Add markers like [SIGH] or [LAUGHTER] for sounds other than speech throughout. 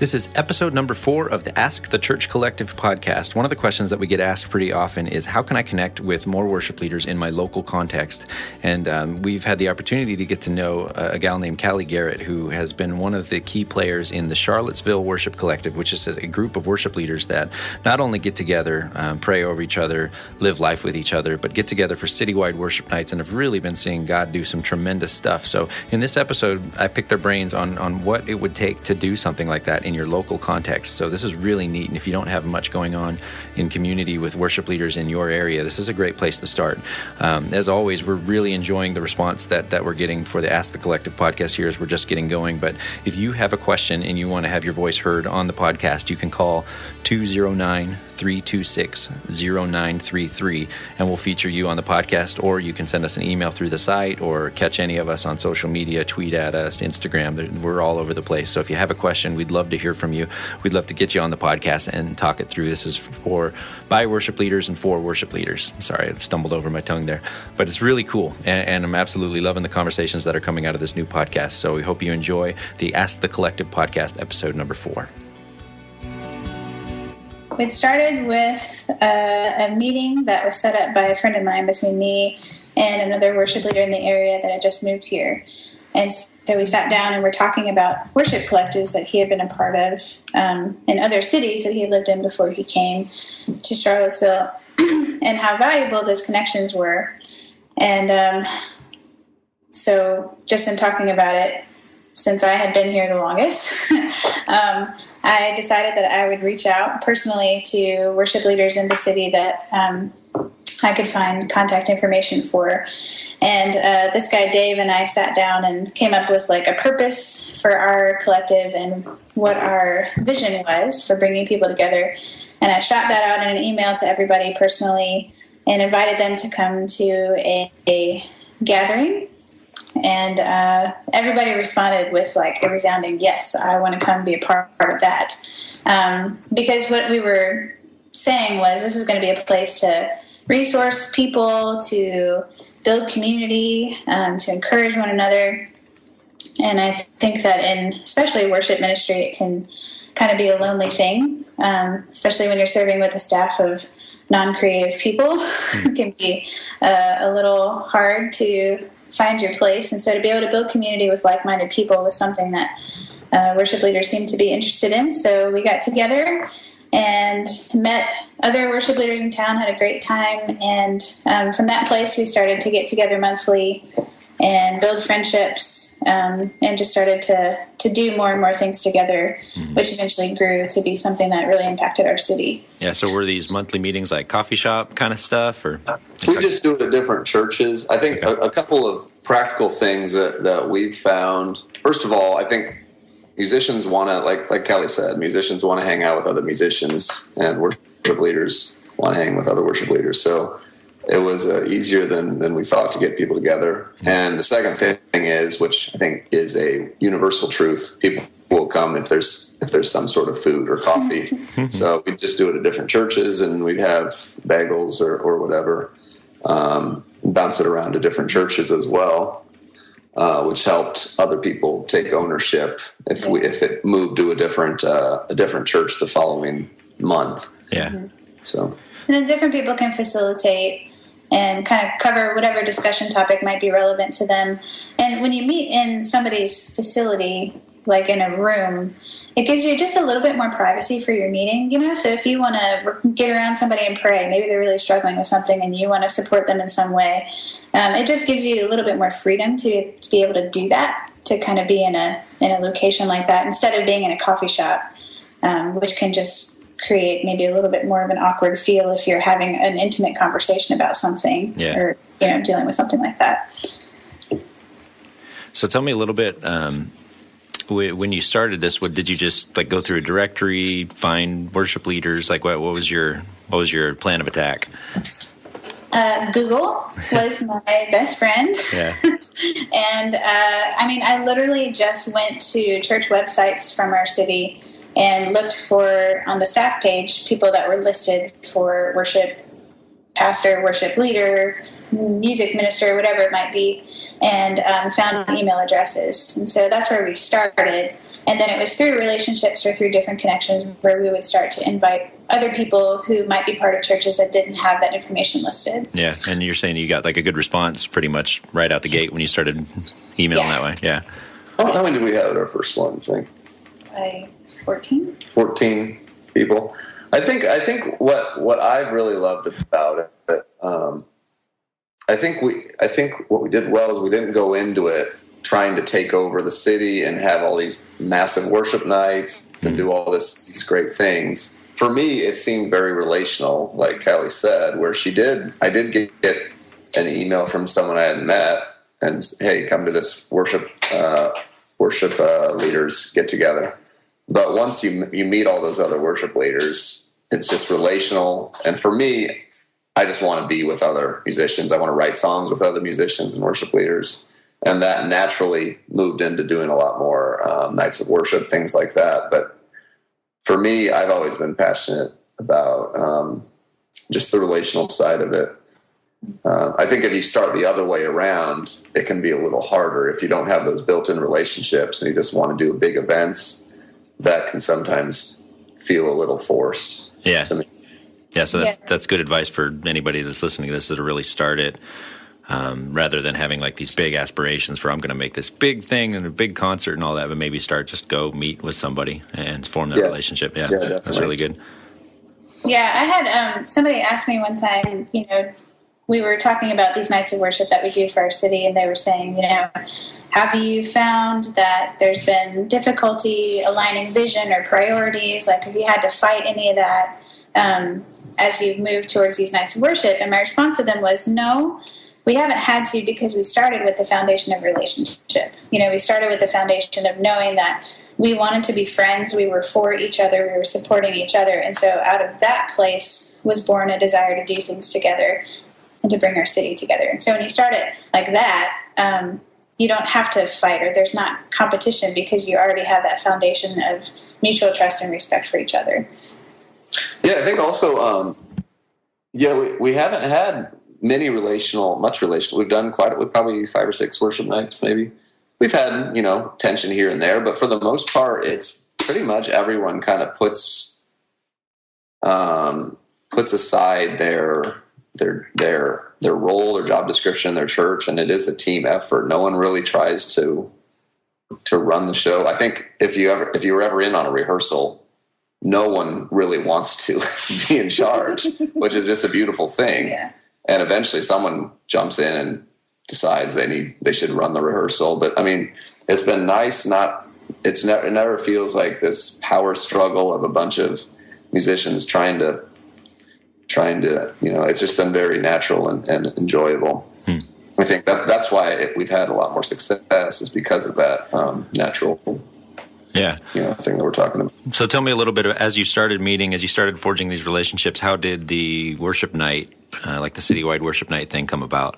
This is episode number four of the Ask the Church Collective podcast. One of the questions that we get asked pretty often is how can I connect with more worship leaders in my local context? And um, we've had the opportunity to get to know a, gal named Callie Garrett, who has been one of the key players in the Charlottesville Worship Collective, which is a group of worship leaders that not only get together, um, pray over each other, live life with each other, but get together for citywide worship nights and have really been seeing God do some tremendous stuff. So in this episode, I picked their brains on, on what it would take to do something like that in your local context. So this is really neat. And if you don't have much going on in community with worship leaders in your area, this is a great place to start. Um, as always, we're really enjoying the response that, that we're getting for the Ask the Collective podcast here as we're just getting going. But if you have a question and you want to have your voice heard on the podcast, you can call 209 326 0933 and we'll feature you on the podcast or you can send us an email through the site or catch any of us on social media tweet at us instagram we're all over the place. So if you have a question we'd love to hear from you. We'd love to get you on the podcast and talk it through. This is for by worship leaders and for worship leaders. Sorry i stumbled over my tongue there. But it's really cool and, and i'm absolutely loving the conversations that are coming out of this new podcast. So we hope you enjoy the ask the collective podcast episode number four it started with a, a, meeting that was set up by a friend of mine between me and another worship leader in the area that had just moved here. And so we sat down and we're talking about worship collectives that he had been a part of um, in other cities that he lived in before he came to Charlottesville [CLEARS THROAT] and how valuable those connections were. And um, so, just in talking about it, since I had been here the longest, [LAUGHS] um, I decided that I would reach out personally to worship leaders in the city that um, I could find contact information for. And uh, this guy, Dave, and I sat down and came up with like a purpose for our collective and what our vision was for bringing people together. And I shot that out in an email to everybody personally and invited them to come to a, a gathering and uh, everybody responded with like a resounding yes i want to come be a part of that. Um, because what we were saying was this is going to be a place to resource people to build community um, to encourage one another. And i think that in especially worship ministry it can kind of be a lonely thing um, especially when you're serving with a staff of non-creative people. [LAUGHS] It can be uh, a little hard to find your place. And so to be able to build community with like minded people was something that uh, worship leaders seemed to be interested in. So we got together and met other worship leaders in town, had a great time. And um, from that place, we started to get together monthly and build friendships um, and just started to, to do more and more things together, mm-hmm. which eventually grew to be something that really impacted our city. Yeah, so were these monthly meetings like coffee shop kind of stuff? or We just do it at different churches. I think okay. a, a couple of practical things that, that we've found. First of all, I think musicians want to, like like Kelly said, musicians want to hang out with other musicians, and worship leaders want to hang with other worship leaders. So it was uh, easier than than we thought to get people together. And the second thing is, which I think is a universal truth, people will come if there's if there's some sort of food or coffee. [LAUGHS] so we just do it at different churches, and we'd have bagels or or whatever. Um, bounce it around to different churches as well, uh, which helped other people take ownership if we if it moved to a different uh, a different church the following month. Yeah. Mm-hmm. So. And then different people can facilitate and kind of cover whatever discussion topic might be relevant to them. And when you meet in somebody's facility, like in a room, it gives you just a little bit more privacy for your meeting, you know. So if you want to get around somebody and pray, maybe they're really struggling with something, and you want to support them in some way, um, it just gives you a little bit more freedom to to be able to do that, to kind of be in a in a location like that instead of being in a coffee shop, um, which can just create maybe a little bit more of an awkward feel if you're having an intimate conversation about something yeah. or you know dealing with something like that. So tell me a little bit. Um, when you started this, what did you just like go through a directory, find worship leaders? Like, what, what was your what was your plan of attack? Uh, Google was [LAUGHS] my best friend. Yeah. [LAUGHS] and uh, I mean, I literally just went to church websites from our city and looked for on the staff page people that were listed for worship pastor, worship leader, music minister, whatever it might be, and um, found email addresses. And so that's where we started. And then it was through relationships or through different connections where we would start to invite other people who might be part of churches that didn't have that information listed. Yeah, and you're saying you got like a good response pretty much right out the gate when you started emailing yeah. that way. Yeah. How, many did we have at our first one? I think. By 14. 14 people. I think I think what what I've really loved about it, um, I think we I think what we did well is we didn't go into it trying to take over the city and have all these massive worship nights and do all this these great things. For me, it seemed very relational, like Callie said, where she did. I did get, get an email from someone I hadn't met and hey, come to this worship uh, worship uh, leaders get together. But once you you meet all those other worship leaders, it's just relational. And for me, I just want to be with other musicians. I want to write songs with other musicians and worship leaders and that naturally moved into doing a lot more um, nights of worship, things like that. But for me, I've always been passionate about um, just the relational side of it. Uh, I think if you start the other way around, it can be a little harder. If you don't have those built-in relationships and you just want to do big events, that can sometimes feel a little forced. Yeah. Yeah, so that's yeah. that's good advice for anybody that's listening to this to really start it um, rather than having like these big aspirations for I'm going to make this big thing and a big concert and all that, but maybe start just go meet with somebody and form that yeah. relationship. Yeah, yeah that's really good. Yeah, I had um, somebody ask me one time, you know, we were talking about these nights of worship that we do for our city, and they were saying, you know, have you found that there's been difficulty aligning vision or priorities? Like, have you had to fight any of that um, as you've moved towards these nights of worship? And my response to them was, no we haven't had to because we started with the foundation of relationship. You know, we started with the foundation of knowing that we wanted to be friends, we were for each other, we were supporting each other. And so out of that place was born a desire to do things together and to bring our city together. And so when you start it like that, um, you don't have to fight or there's not competition because you already have that foundation of mutual trust and respect for each other. Yeah, I think also, um, yeah, we, we haven't had many relational, much relational. We've done quite, a we probably five or six worship nights, maybe. We've had, you know, tension here and there, but for the most part, it's pretty much everyone kind of puts, um, puts aside their, their, their, their role, their job description, their church, and it is a team effort. No one really tries to, to run the show. I think if you ever, if you were ever in on a rehearsal, no one really wants to [LAUGHS] be in charge, which is just a beautiful thing. Yeah and eventually someone jumps in and decides they need they should run the rehearsal but i mean it's been nice not it's never it never feels like this power struggle of a bunch of musicians trying to trying to you know it's just been very natural and, and enjoyable hmm. i think that that's why it, we've had a lot more success is because of that um, natural yeah you know thing that we're talking about so tell me a little bit of, as you started meeting as you started forging these relationships how did the worship night uh, like the citywide worship night thing come about?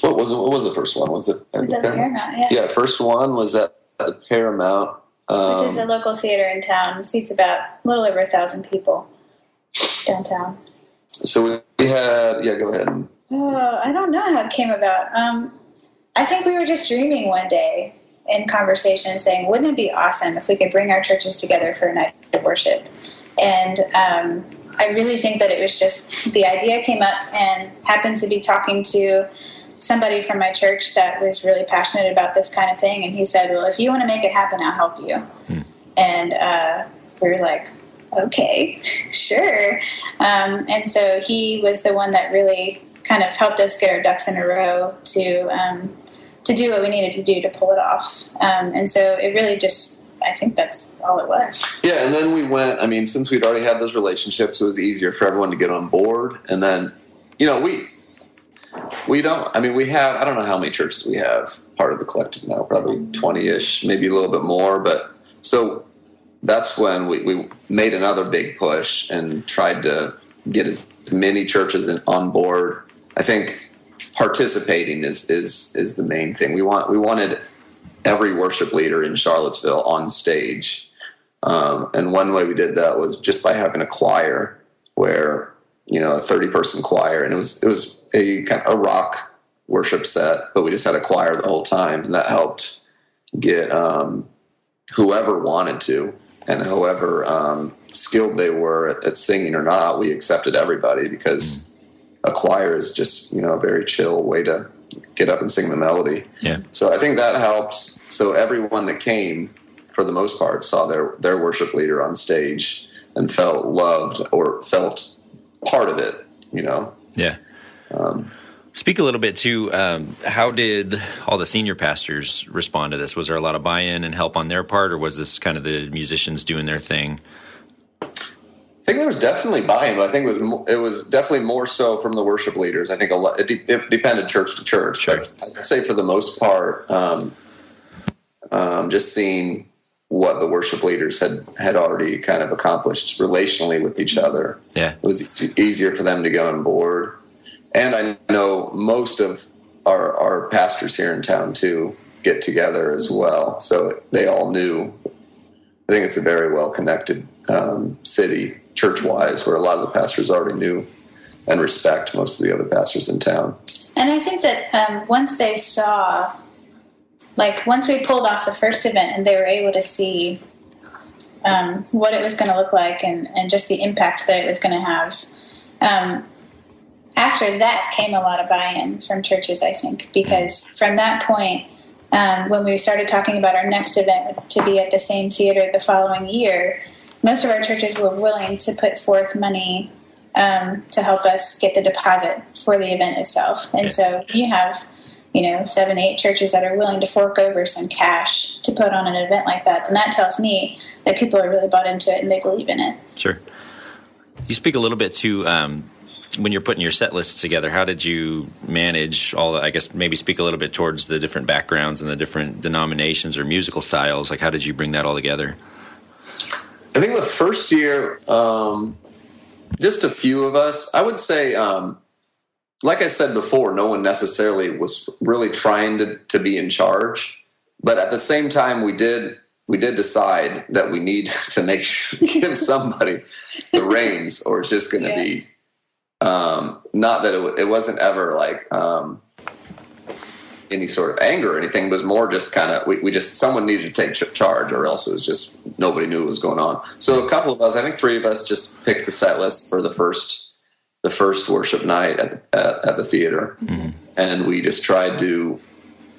What was it? What was the first one? Was it at the Paramount? Paramount? Yeah. yeah, first one was at the Paramount, um, which is a um, local theater in town. Seats about a little over a thousand people downtown. So we had, yeah, go ahead. Oh, I don't know how it came about. Um, I think we were just dreaming one day in conversation, saying, "Wouldn't it be awesome if we could bring our churches together for a night of worship?" And um, I really think that it was just [LAUGHS] the idea came up and happened to be talking to somebody from my church that was really passionate about this kind of thing. And he said, Well, if you want to make it happen, I'll help you. Hmm. And uh, we were like, Okay, sure. Um, and so he was the one that really kind of helped us get our ducks in a row to. Um, to do what we needed to do to pull it off. Um, and so it really just I think that's all it was. Yeah, and then we went. I mean, since we'd already had those relationships, it was easier for everyone to get on board. And then, you know, we we don't. I mean, we have. I don't know how many churches we have part of the collective now. Probably twenty ish, maybe a little bit more. But so that's when we, we made another big push and tried to get as many churches on board. I think participating is is is the main thing. We want we wanted every worship leader in Charlottesville on stage. Um, and one way we did that was just by having a choir where you know a 30 person choir and it was it was a kind of a rock worship set but we just had a choir the whole time and that helped get um, whoever wanted to and however um, skilled they were at, at, singing or not we accepted everybody because a choir is just you know a very chill way to get up and sing the melody yeah so i think that helped so everyone that came for the most part saw their their worship leader on stage and felt loved or felt part of it, you know? Yeah. Um, Speak a little bit to um, how did all the senior pastors respond to this? Was there a lot of buy-in and help on their part, or was this kind of the musicians doing their thing? I think there was definitely buy-in, but I think it was it was definitely more so from the worship leaders. I think a lot it, de- it depended church to church. Sure. I'd say for the most part, um, um, just seeing what the worship leaders had had already kind of accomplished relationally with each other. Yeah, it was easier for them to get on board. And I know most of our our pastors here in town too get together as well, so they all knew. I think it's a very well connected um, city, church wise, where a lot of the pastors already knew and respect most of the other pastors in town. And I think that um, once they saw like once we pulled off the first event and they were able to see um, what it was going to look like and, and just the impact that it was going to have. After that came a lot of buy-in from churches, I think, because from that point, um, when we started talking about our next event to be at the same theater the following year, most of our churches were willing to put forth money um, to help us get the deposit for the event itself. And so you have you know, seven, eight churches that are willing to fork over some cash to put on an event like that, then that tells me that people are really bought into it and they believe in it. Sure. You speak a little bit to um, when you're putting your set lists together. How did you manage all? The, I guess maybe speak a little bit towards the different backgrounds and the different denominations or musical styles. Like, how did you bring that all together? I think the first year, um, just a few of us. I would say um, like I said before, no one necessarily was really trying to, to be in charge. But at the same time, we did we did decide that we need [LAUGHS] to make sure give somebody the reins, or it's just going to yeah. be um, not that it, it wasn't ever like um, any sort of anger or anything. It was more just kind of we, we just someone needed to take charge, or else it was just nobody knew what was going on. So a couple of us, I think three of us, just picked the set list for the first the first worship night at, at, at the theater. Mm-hmm. And we just tried to,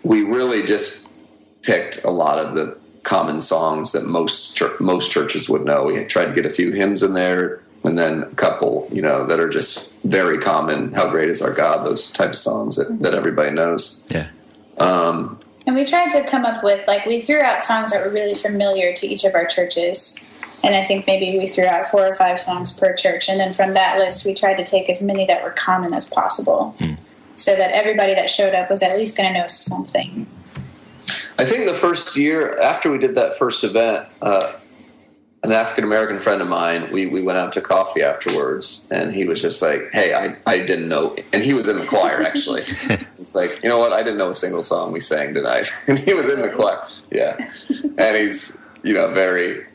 we really just picked a lot of the common songs that most most churches would know. We tried to get a few hymns in there, and then a couple, you know, that are just very common. How great is our God? Those type of songs that, that everybody knows. Yeah. Um, and we tried to come up with like we threw out songs that were really familiar to each of our churches and I think maybe we threw out four or five songs per church, and then from that list, we tried to take as many that were common as possible, hmm. so that everybody that showed up was at least going to know something. I think the first year after we did that first event, uh, an African American friend of mine, we, we went out to coffee afterwards, and he was just like, "Hey, I, I didn't know," and he was in the choir actually. [LAUGHS] it's like, you know what? I didn't know a single song we sang tonight, [LAUGHS] and he was in the choir. Yeah, and he's you know very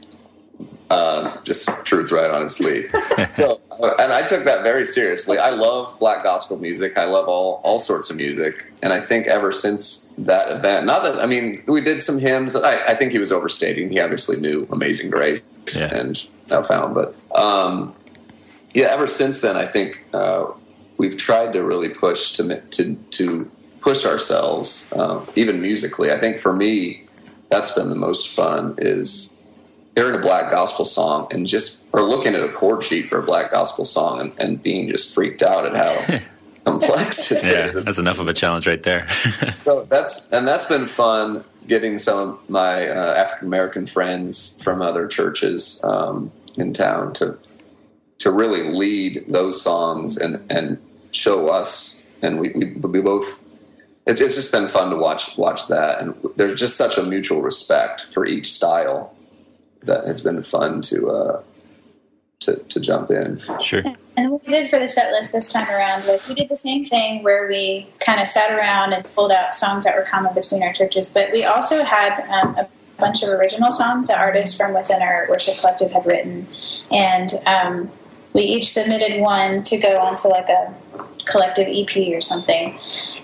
uh, just truth right on his sleeve. [LAUGHS] so, and I took that very seriously. I love black gospel music. I love all all sorts of music, and I think ever since that event, not that I mean, we did some hymns. I, I think he was overstating. He obviously knew "Amazing Grace" yeah. and "Now Found," but um, yeah, ever since then, I think uh, we've tried to really push to to to push ourselves, uh, even musically. I think for me, that's been the most fun. Is hearing a black gospel song and just or looking at a chord sheet for a black gospel song and, and being just freaked out at how [LAUGHS] complex it [LAUGHS] yeah, is. That's enough of a challenge right there. [LAUGHS] so that's and that's been fun getting some of my uh, African American friends from other churches um, in town to to really lead those songs and and show us and we we, we both it's, it's just been fun to watch watch that and there's just such a mutual respect for each style that has been fun to uh, to, to jump in. Sure. And what we did for the set list this time around was we did the same thing where we kind of sat around and pulled out songs that were common between our churches, but we also had um, a bunch of original songs that artists from within our worship collective had written, and um, we each submitted one to go onto like a collective EP or something.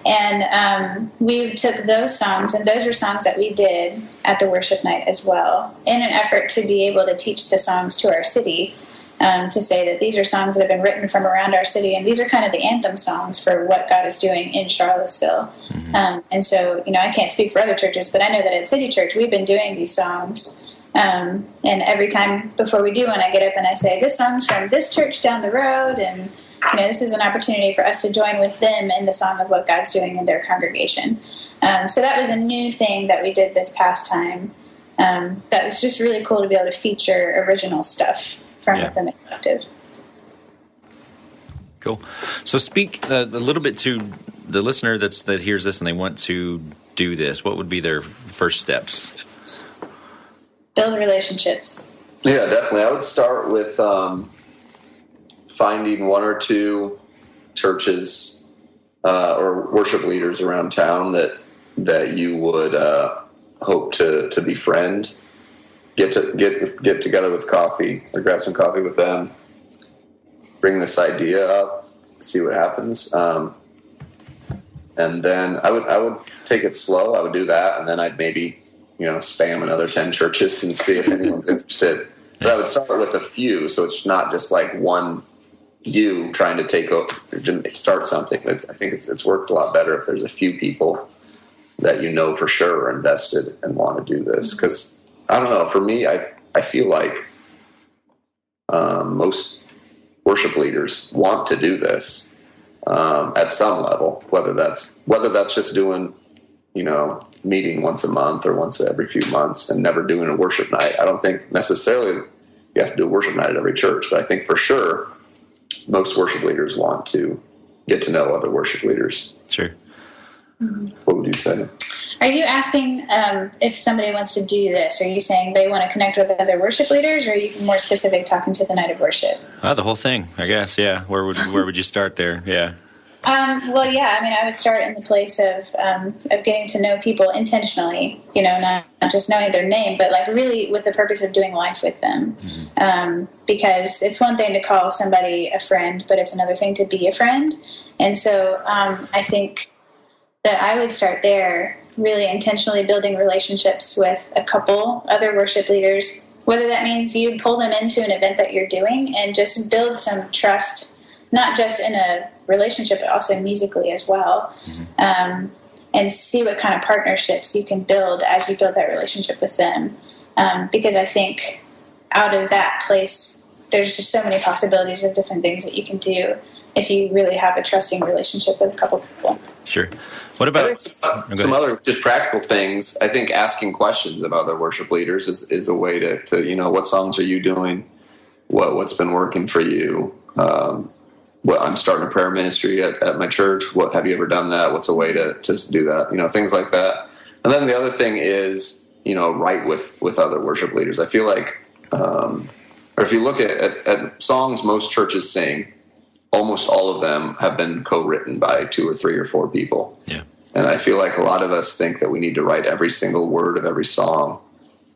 And um, we took those songs, and those were songs that we did at the worship night as well, in an effort to be able to teach the songs to our city. Um, to say that these are songs that have been written from around our city, and these are kind of the anthem songs for what God is doing in Charlottesville. Mm-hmm. Um, and so, you know, I can't speak for other churches, but I know that at City Church we've been doing these songs. Um, and every time before we do one, I get up and I say, "This song's from this church down the road," and you know, this is an opportunity for us to join with them in the song of what God's doing in their congregation. Um, so that was a new thing that we did this past time. Um, that was just really cool to be able to feature original stuff from yeah. within the collective. Cool. So speak uh, a little bit to the listener that's that hears this and they want to do this. What would be their first steps? Build relationships. Yeah, definitely. I would start with um, finding one or two churches uh, or worship leaders around town that that you would uh, hope to to befriend. Get to get get together with coffee or grab some coffee with them. Bring this idea up, see what happens, um, and then I would I would take it slow. I would do that, and then I'd maybe you know spam another ten churches and see if anyone's [LAUGHS] interested. But I would start with a few, so it's not just like one you trying to take over start something. It's, I think it's, it's worked a lot better if there's a few people that you know for sure are invested and want to do this. Because I don't know, for me, I I feel like um, most worship leaders want to do this um, at some level, whether that's whether that's just doing you know meeting once a month or once every few months and never doing a worship night. I don't think necessarily you have to do a worship night at every church, but I think for sure most worship leaders want to get to know other worship leaders. Sure. What would you say? Are you asking um, if somebody wants to do this? Are you saying they want to connect with other worship leaders, or are you more specific talking to the night of worship? Uh, the whole thing, I guess. Yeah. Where would where would you start there? Yeah. Um, well, yeah. I mean, I would start in the place of um, of getting to know people intentionally. You know, not, not just knowing their name, but like really with the purpose of doing life with them. Mm-hmm. Um, because it's one thing to call somebody a friend, but it's another thing to be a friend. And so um, I think that I would start there, really intentionally building relationships with a couple other worship leaders. Whether that means you pull them into an event that you're doing and just build some trust not just in a relationship, but also musically as well. Mm-hmm. Um, and see what kind of partnerships you can build as you build that relationship with them. Um, because I think out of that place, there's just so many possibilities of different things that you can do if you really have a trusting relationship with a couple people. Sure. What about some, oh, some other just practical things? I think asking questions of other worship leaders is, is a way to, to, you know, what songs are you doing? What, what's been working for you? Um, well, I'm starting a prayer ministry at, at my church. What have you ever done that? What's a way to, to do that? You know, things like that. And then the other thing is, you know, write with, with other worship leaders. I feel like, um, or if you look at, at, at songs most churches sing, almost all of them have been co-written by two or three or four people. Yeah. And I feel like a lot of us think that we need to write every single word of every song.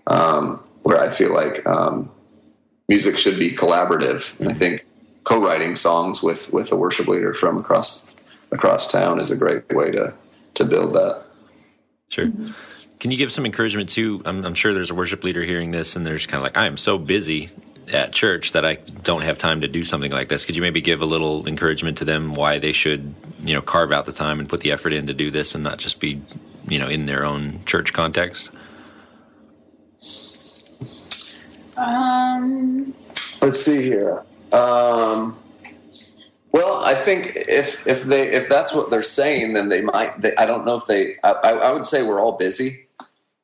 Um, where I feel like um, music should be collaborative, and I think co-writing songs with with a worship leader from across across town is a great way to to build that. Sure. Can you give some encouragement too? I'm, I'm, sure there's a worship leader hearing this, and they're just kind of like, I am so busy at church that I don't have time to do something like this. Could you maybe give a little encouragement to them why they should, you know, carve out the time and put the effort in to do this, and not just be, you know, in their own church context? Um. Let's see here. Um, well, I think if if they if that's what they're saying, then they might. They, I don't know if they. I, I, would say we're all busy.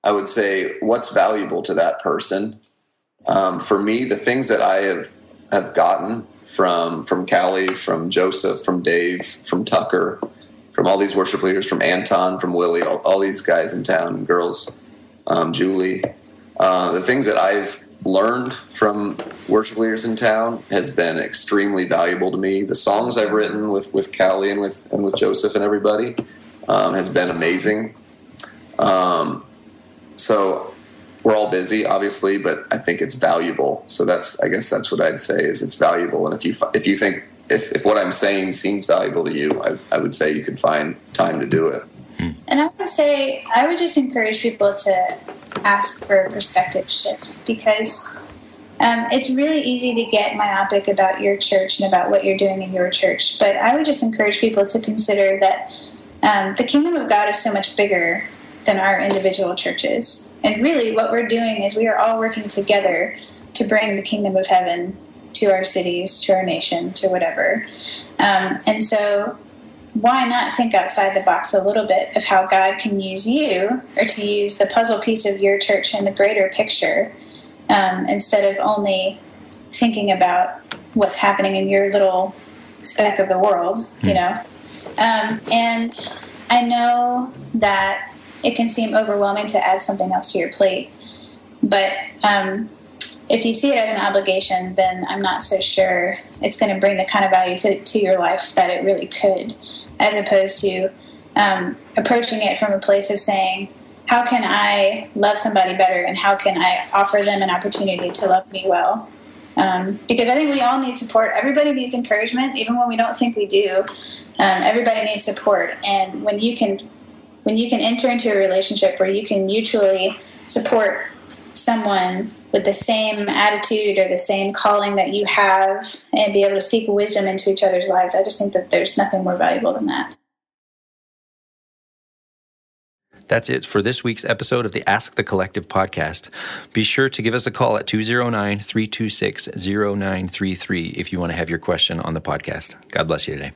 I would say what's valuable to that person. Um, for me, the things that I have have gotten from from Callie, from Joseph, from Dave, from Tucker, from all these worship leaders, from Anton, from Willie, all, all these guys in town and girls, um, Julie. Uh, the things that I've learned from worship leaders in town has been extremely valuable to me. The songs I've written with with Callie and with and with Joseph and everybody um, has been amazing. Um, so we're all busy, obviously, but I think it's valuable. So that's, I guess, that's what I'd say is it's valuable. And if you if you think if, if what I'm saying seems valuable to you, I, I would say you could find time to do it. And I would say I would just encourage people to ask for a perspective shift because um, it's really easy to get myopic about your church and about what you're doing in your church. But I would just encourage people to consider that um, the kingdom of God is so much bigger than our individual churches. And really, what we're doing is we are all working together to bring the kingdom of heaven to our cities, to our nation, to whatever. Um, and so, why not think outside the box a little bit of how God can use you or to use the puzzle piece of your church in the greater picture um, instead of only thinking about what's happening in your little speck of the world, you know? Um, and I know that it can seem overwhelming to add something else to your plate, but um, if you see it as an obligation, then I'm not so sure it's going to bring the kind of value to, to your life that it really could, as opposed to um, approaching it from a place of saying, how can I love somebody better and how can I offer them an opportunity to love me well? Um, because I think we all need support. Everybody needs encouragement, even when we don't think we do. Um, everybody needs support, and when you can, when you can enter into a relationship where you can mutually support someone with the same attitude or the same calling that you have, and be able to speak wisdom into each other's lives, I just think that there's nothing more valuable than that. That's it for this week's episode of the Ask the Collective podcast. Be sure to give us a call at 209 326 0933 if you want to have your question on the podcast. God bless you today.